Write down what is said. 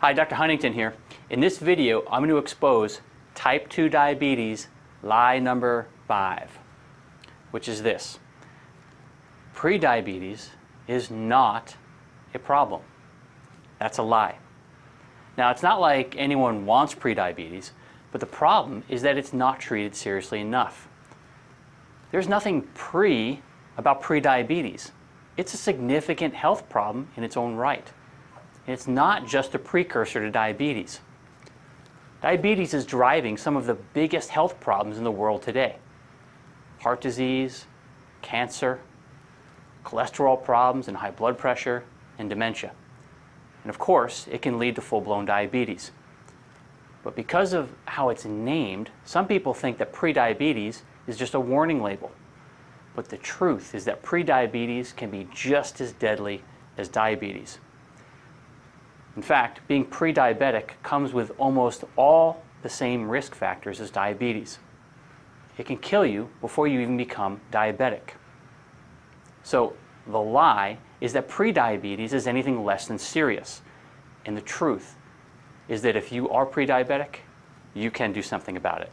Hi, Dr. Huntington here. In this video, I'm going to expose type 2 diabetes lie number 5, which is this. Prediabetes is not a problem. That's a lie. Now, it's not like anyone wants prediabetes, but the problem is that it's not treated seriously enough. There's nothing pre about prediabetes. It's a significant health problem in its own right. It's not just a precursor to diabetes. Diabetes is driving some of the biggest health problems in the world today. Heart disease, cancer, cholesterol problems and high blood pressure, and dementia. And of course, it can lead to full-blown diabetes. But because of how it's named, some people think that prediabetes is just a warning label. But the truth is that prediabetes can be just as deadly as diabetes. In fact, being pre-diabetic comes with almost all the same risk factors as diabetes. It can kill you before you even become diabetic. So the lie is that prediabetes is anything less than serious. And the truth is that if you are pre-diabetic, you can do something about it.